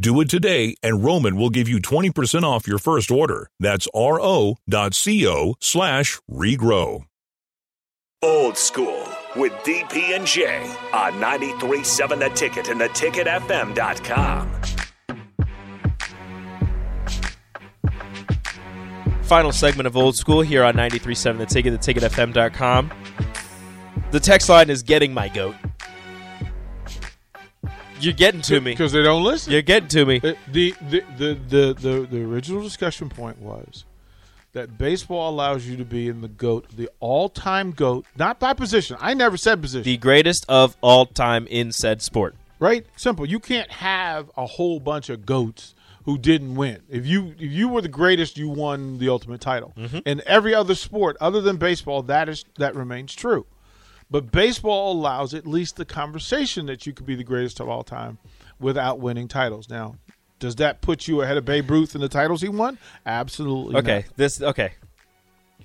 Do it today, and Roman will give you 20% off your first order. That's ro.co slash regrow. Old School with DP and J on 93.7 The Ticket and theticketfm.com. Final segment of Old School here on 93.7 The Ticket, theticketfm.com. The text line is getting my goat. You're getting to me. because they don't listen. You're getting to me. The, the, the, the, the, the original discussion point was that baseball allows you to be in the GOAT, the all time GOAT, not by position. I never said position. The greatest of all time in said sport. right? Simple. You can't have a whole bunch of GOATs who didn't win. If you if you were the greatest, you won the ultimate title. Mm-hmm. In every other sport other than baseball, that is that remains true. But baseball allows at least the conversation that you could be the greatest of all time without winning titles. Now, does that put you ahead of Babe Ruth in the titles he won? Absolutely. Okay, not. this okay.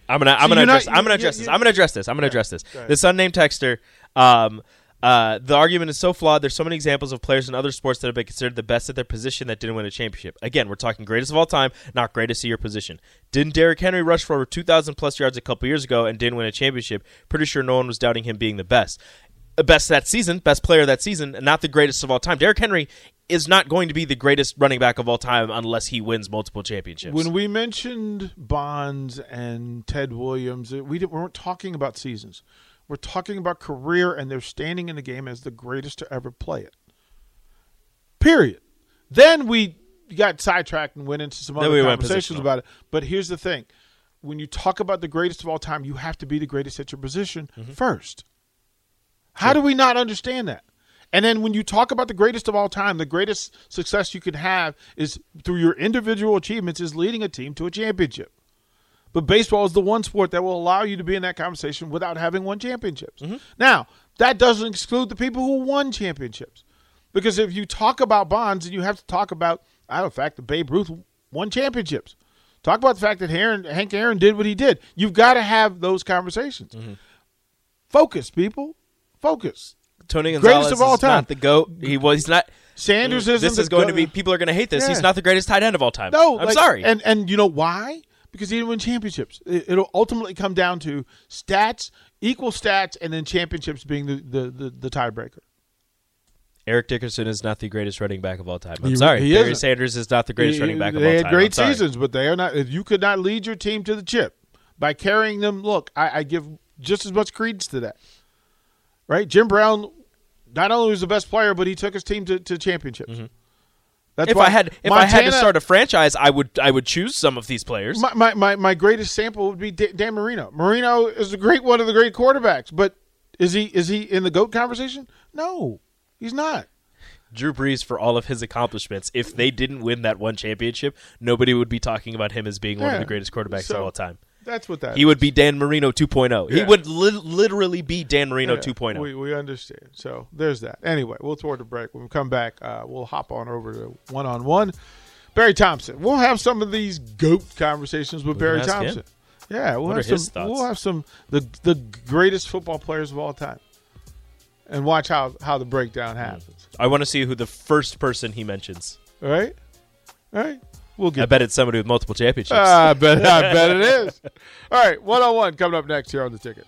I'm gonna I'm So gonna you're not- address, I'm gonna address this. I'm gonna address this. I'm gonna address this. This unnamed texter. Um, uh, the argument is so flawed. There's so many examples of players in other sports that have been considered the best at their position that didn't win a championship. Again, we're talking greatest of all time, not greatest at your position. Didn't Derrick Henry rush for over 2,000 plus yards a couple years ago and didn't win a championship? Pretty sure no one was doubting him being the best. Uh, Best that season, best player that season, and not the greatest of all time. Derrick Henry is not going to be the greatest running back of all time unless he wins multiple championships. When we mentioned Bonds and Ted Williams, we weren't talking about seasons. We're talking about career, and they're standing in the game as the greatest to ever play it. Period. Then we got sidetracked and went into some other we conversations about it. But here's the thing: when you talk about the greatest of all time, you have to be the greatest at your position Mm-hmm. first. How do we not understand that? And then when you talk about the greatest of all time, the greatest success you can have is through your individual achievements is leading a team to a championship. But baseball is the one sport that will allow you to be in that conversation without having won championships. Mm-hmm. Now, that doesn't exclude the people who won championships. Because if you talk about Bonds, and you have to talk about, I don't know, the fact that Babe Ruth won championships. Talk about the fact that Aaron, Hank Aaron did what he did. You've got to have those conversations. Mm-hmm. Focus, people. Focus. Tony Greatest Gonzalez of all is time. not the goat. He was he's not. Sanders mm, isn't This the is going go- to be. People are going to hate this. Yeah. He's not the greatest tight end of all time. No, I'm like- sorry. And and you know why? Because he didn't win championships. It, it'll ultimately come down to stats, equal stats, and then championships being the the, the, the tiebreaker. Eric Dickerson is not the greatest running back of all time. I'm He- sorry. he Barry isn't. Sanders is not the greatest He- running back of they all had time. great I'm sorry. seasons, but they are not. If you could not lead your team to the chip by carrying them, look, I, I give just as much credence to that. Right, Jim Brown, not only was the best player, but he took his team to, to championships. Mm-hmm. That's. If why I had if I had to start a franchise, I would I would choose some of these players. My, my, my, my greatest sample would be Da- Dan Marino. Marino is a great one of the great quarterbacks, but is he is he in the goat conversation? No, he's not. Drew Brees for all of his accomplishments. If they didn't win that one championship, nobody would be talking about him as being one of the greatest quarterbacks So- of all time. That's what that. He would be Dan Marino 2.0. He would li- literally be Dan Marino Yeah, 2.0. We, we understand. So there's that. Anyway, we'll toward the break. When we come back, uh, we'll hop on over to one on one. Barry Thompson. We'll have some of these goat conversations with We Barry can ask him. Thompson. Yeah, we'll What have are his some. thoughts? We'll have some the the greatest football players of all time, and watch how how the breakdown happens. I want to see who the first person he mentions. All right, all right. We'll get. I bet it's somebody with multiple championships. Ah, I bet. I bet it is. All right, one on one coming up next here on the ticket.